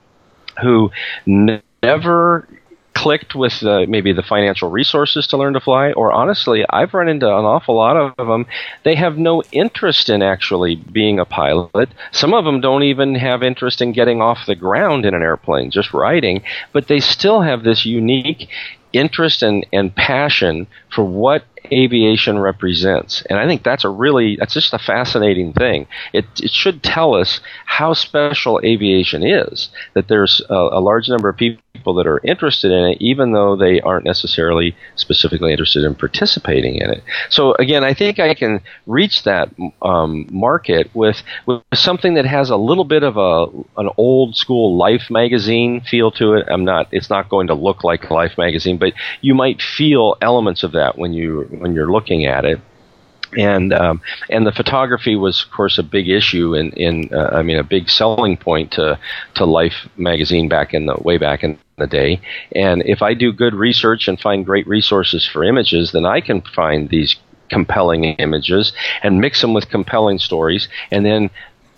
who never clicked with uh, maybe the financial resources to learn to fly, or honestly, I've run into an awful lot of them. They have no interest in actually being a pilot. Some of them don't even have interest in getting off the ground in an airplane, just riding, but they still have this unique interest and, and passion for what aviation represents. And I think that's a really, that's just a fascinating thing. It, it should tell us how special aviation is, that there's a, a large number of people that are interested in it, even though they aren't necessarily specifically interested in participating in it. So again, I think I can reach that um, market with, with something that has a little bit of a an old school Life magazine feel to it. I'm not, it's not going to look like Life magazine, but you might feel elements of that when you when you're looking at it and um, and the photography was of course a big issue in in uh, I mean a big selling point to to Life magazine back in the way back in the day. And if I do good research and find great resources for images then I can find these compelling images and mix them with compelling stories. And then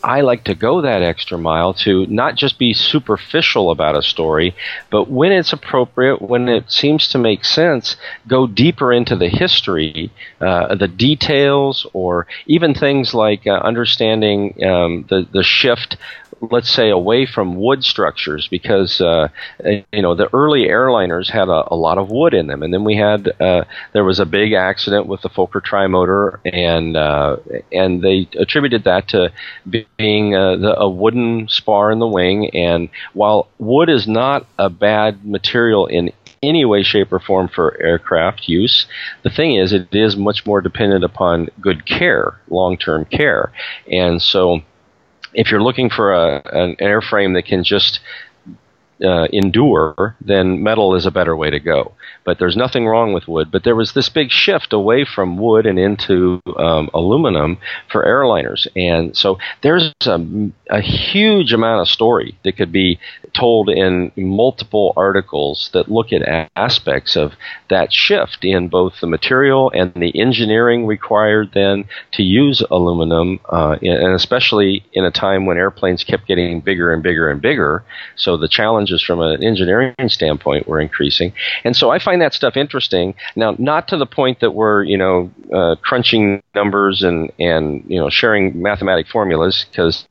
I like to go that extra mile to not just be superficial about a story, but when it's appropriate, when it seems to make sense, go deeper into the history, uh, the details, or even things like uh, understanding um, the the shift let's say away from wood structures because uh, you know the early airliners had a, a, lot of wood in them and then we had uh, there was a big accident with the Fokker trimotor and uh, and they attributed that to being uh, the, a wooden spar in the wing and while wood is not a bad material in any way, shape, or form for aircraft use. The thing is, it is much more dependent upon good care, long term care. And so if you're looking for a, an airframe that can just uh, endure, then metal is a better way to go. But there's nothing wrong with wood. But there was this big shift away from wood and into um, aluminum for airliners. And so there's a, a, huge amount of story that could be told in multiple articles that look at aspects of that shift in both the material and the engineering required then to use aluminum, uh, and especially in a time when airplanes kept getting bigger and bigger and bigger. So the challenge challenges from an engineering standpoint were increasing. And so I find that stuff interesting. Now, not to the point that we're, you know, uh, crunching numbers and, and, you know, sharing mathematic formulas because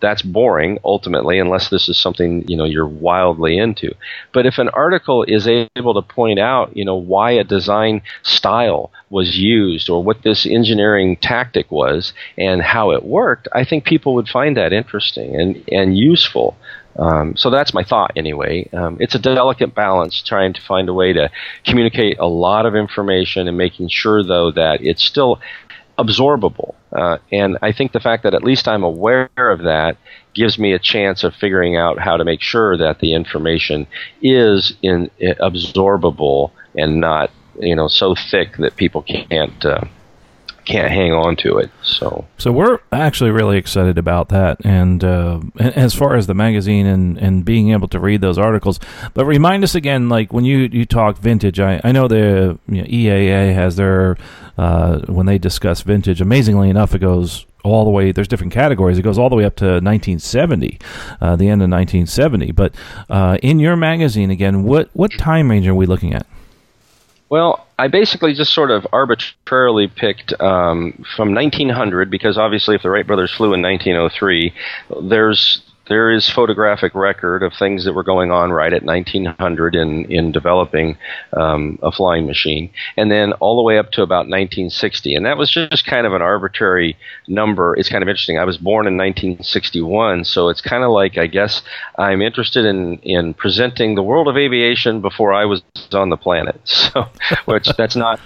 that's boring ultimately unless this is something you know you're wildly into but if an article is able to point out you know why a design style was used or what this engineering tactic was and how it worked i think people would find that interesting and and useful um, so that's my thought anyway. Um, it's a delicate balance trying to find a way to communicate a lot of information and making sure, though, that it's still absorbable. Uh, and I think the fact that at least I'm aware of that gives me a chance of figuring out how to make sure that the information is in, absorbable and not you know so thick that people can't uh, can't hang on to it. So, so we're actually really excited about that. And uh, as far as the magazine and, and being able to read those articles, but remind us again, like when you you talk vintage, I I know the you know, EAA has their uh, when they discuss vintage. Amazingly enough, it goes all the way. There's different categories. It goes all the way up to 1970, uh, the end of 1970. But uh, in your magazine, again, what what time range are we looking at? Well, I basically just sort of arbitrarily picked um, from 1900 because obviously, if the Wright brothers flew in 1903, there's there is photographic record of things that were going on right at 1900 in in developing um, a flying machine, and then all the way up to about 1960, and that was just kind of an arbitrary number. It's kind of interesting. I was born in 1961, so it's kind of like I guess I'm interested in in presenting the world of aviation before I was on the planet. So, which that's not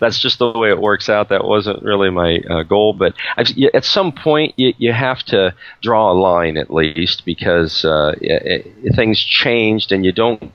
that's just the way it works out. That wasn't really my uh, goal, but I've, at some point you, you have to draw a line at least because uh, it, it, things changed and you don't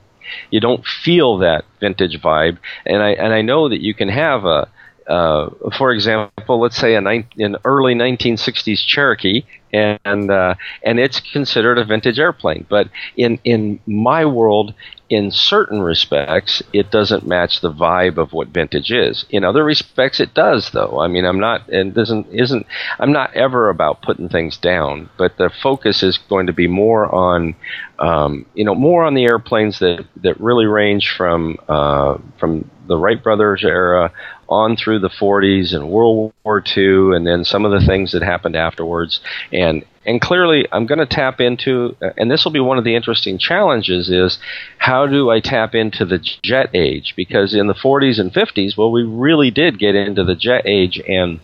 you don't feel that vintage vibe. And I and I know that you can have a uh, for example, let's say a ni- an early 1960s Cherokee, and uh, and it's considered a vintage airplane. But in in my world, in certain respects, it doesn't match the vibe of what vintage is. In other respects, it does, though. I mean, I'm not and doesn't isn't I'm not ever about putting things down, but the focus is going to be more on um, you know more on the airplanes that that really range from uh, from the Wright brothers era on through the 40s and World War II, and then some of the things that happened afterwards. And and clearly, I'm going to tap into, and this will be one of the interesting challenges: is how do I tap into the jet age? Because in the 40s and 50s, well, we really did get into the jet age and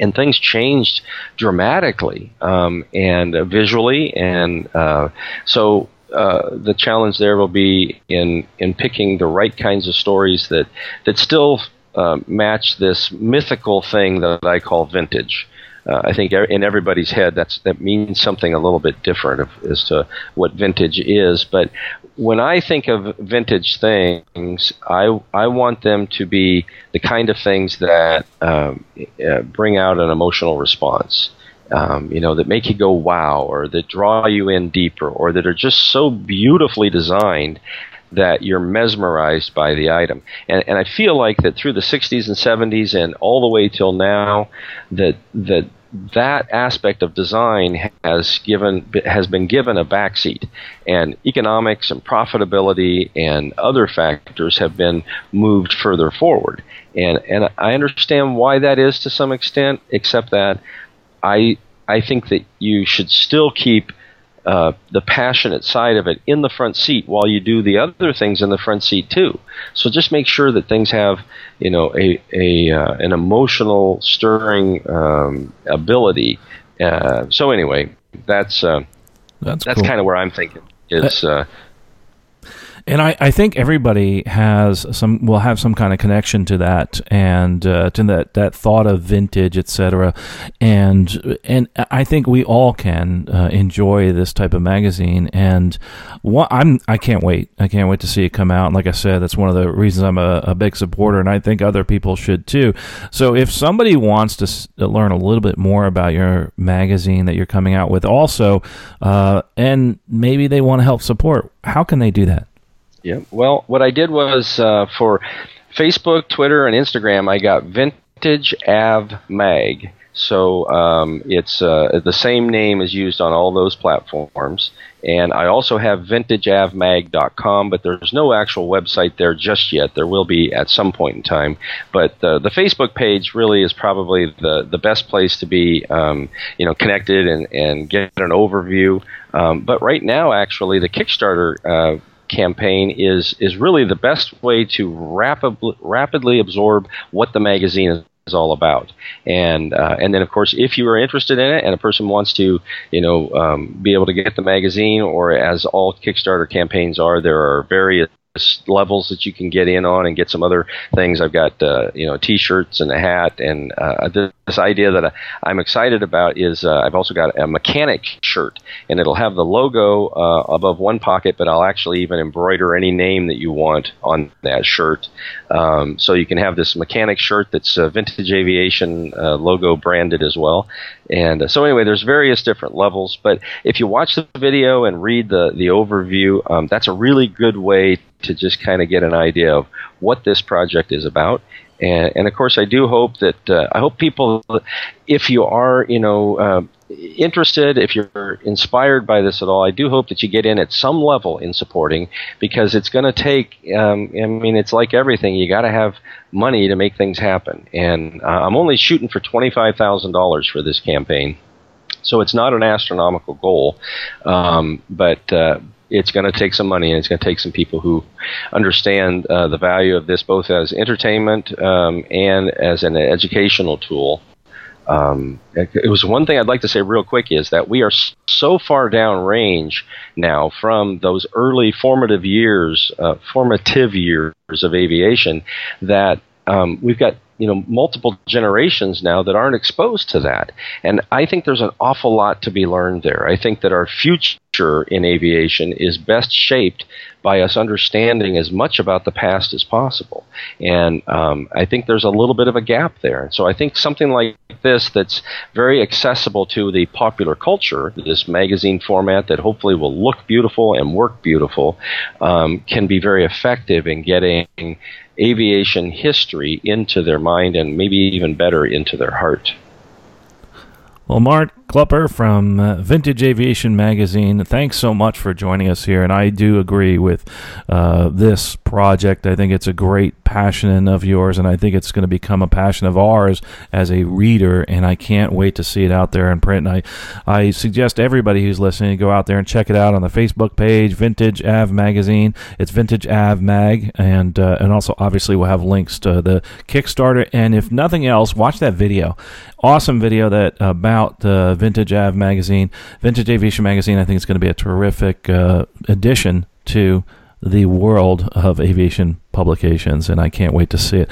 and things changed dramatically um, and uh, visually and uh, so uh, the challenge there will be in in picking the right kinds of stories that that still uh, match this mythical thing that I call vintage. Uh, I think in everybody's head that's that means something a little bit different of, as to what vintage is. But when I think of vintage things, I I want them to be the kind of things that um, uh, bring out an emotional response. Um, you know, that make you go wow, or that draw you in deeper, or that are just so beautifully designed that you're mesmerized by the item. And, and I feel like that through the 60s and 70s and all the way till now, that that that aspect of design has given has been given a backseat, and economics and profitability and other factors have been moved further forward. And and I understand why that is to some extent, except that I I think that you should still keep uh, the passionate side of it in the front seat while you do the other things in the front seat too. So just make sure that things have, you know, a, a uh, an emotional stirring um, ability. Uh, so anyway, that's uh, that's that's cool. kind of where I'm thinking is uh, and I, I think everybody has some will have some kind of connection to that and uh, to that, that thought of vintage, etc. And and I think we all can uh, enjoy this type of magazine. And what, I'm I can't wait. I can't wait to see it come out. And like I said, that's one of the reasons I'm a, a big supporter, and I think other people should too. So if somebody wants to s- learn a little bit more about your magazine that you're coming out with, also, uh, and maybe they want to help support, how can they do that? Yeah. Well, what I did was uh, for Facebook, Twitter, and Instagram, I got Vintage Av Mag. So um, it's uh, the same name is used on all those platforms. And I also have vintageavmag.com, but there's no actual website there just yet. There will be at some point in time. But uh, the Facebook page really is probably the, the best place to be, um, you know, connected and, and get an overview. Um, but right now, actually, the Kickstarter uh, campaign is is really the best way to rapidly rapidly absorb what the magazine is is all about. And uh, and then of course, if you are interested in it and a person wants to, you know, um, be able to get the magazine, or as all Kickstarter campaigns are, there are various levels that you can get in on and get some other things. I've got uh, you know t-shirts and a hat, and uh, this idea that I'm excited about is uh, I've also got a mechanic shirt, and it'll have the logo uh, above one pocket, but I'll actually even embroider any name that you want on that shirt. Um, so you can have this mechanic shirt that's vintage aviation uh, logo branded as well. And uh, so anyway, there's various different levels, but if you watch the video and read the the overview, um, that's a really good way to just kind of get an idea of what this project is about. And, and of course, I do hope that uh, I hope people, if you are, you know, uh, interested, if you're inspired by this at all, I do hope that you get in at some level in supporting because it's going to take. Um, I mean, it's like everything; you got to have money to make things happen. And uh, I'm only shooting for twenty five thousand dollars for this campaign. So it's not an astronomical goal, um, but uh, it's going to take some money and it's going to take some people who understand uh, the value of this both as entertainment um, and as an educational tool. Um, it, was one thing I'd like to say real quick is that we are so far down range now from those early formative years, uh, formative years of aviation, that um, we've got you know multiple generations now that aren't exposed to that. And i think there's an awful lot to be learned there. I think that our future in aviation is best shaped by us understanding as much about the past as possible and um, i think there's a little bit of a gap there And so i think something like this that's very accessible to the popular culture this magazine format that hopefully will look beautiful and work beautiful um, can be very effective in getting aviation history into their mind and maybe even better into their heart. Well, Mark Klepper from uh, Vintage Aviation Magazine, thanks so much for joining us here. And I do agree with uh, this project. I think it's a great passion of yours, and I think it's going to become a passion of ours as a reader. And I can't wait to see it out there in print. And I, I suggest everybody who's listening to go out there and check it out on the Facebook page, Vintage Av Magazine. It's Vintage Av Mag, and uh, and also obviously we'll have links to the Kickstarter. And if nothing else, watch that video awesome video that about uh, Vintage Av magazine, Vintage Aviation magazine. I think it's going to be a terrific uh, addition to the world of aviation publications, and I can't wait to see it.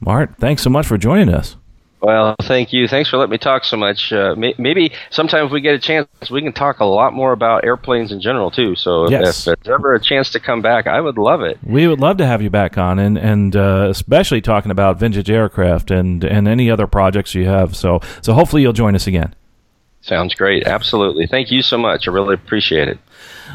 Mark, thanks so much for joining us. Well, thank you. Thanks for letting me talk so much. Uh, may- maybe sometime if we get a chance, we can talk a lot more about airplanes in general too. So if, yes. if there's ever a chance to come back, I would love it. We would love to have you back on, and and uh, especially talking about vintage aircraft and and any other projects you have. So so hopefully you'll join us again. Sounds great. Absolutely. Thank you so much. I really appreciate it.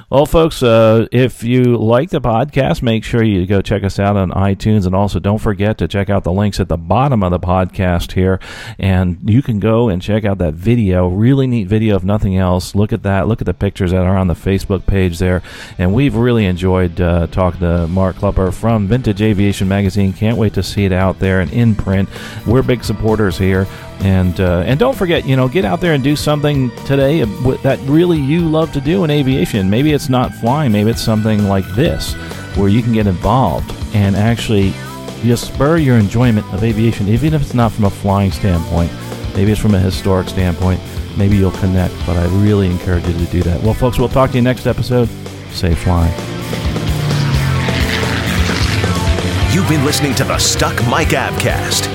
Well, folks, uh, if you like the podcast, make sure you go check us out on iTunes. And also, don't forget to check out the links at the bottom of the podcast here. And you can go and check out that video. Really neat video, if nothing else. Look at that. Look at the pictures that are on the Facebook page there. And we've really enjoyed uh, talking to Mark Klepper from Vintage Aviation Magazine. Can't wait to see it out there and in print. We're big supporters here. And uh, and don't forget, you know, get out there and do something today that really you love to do in aviation. Maybe it's not flying. Maybe it's something like this, where you can get involved and actually just spur your enjoyment of aviation, even if it's not from a flying standpoint. Maybe it's from a historic standpoint. Maybe you'll connect. But I really encourage you to do that. Well, folks, we'll talk to you next episode. Safe flying. You've been listening to the Stuck Mic Avcast.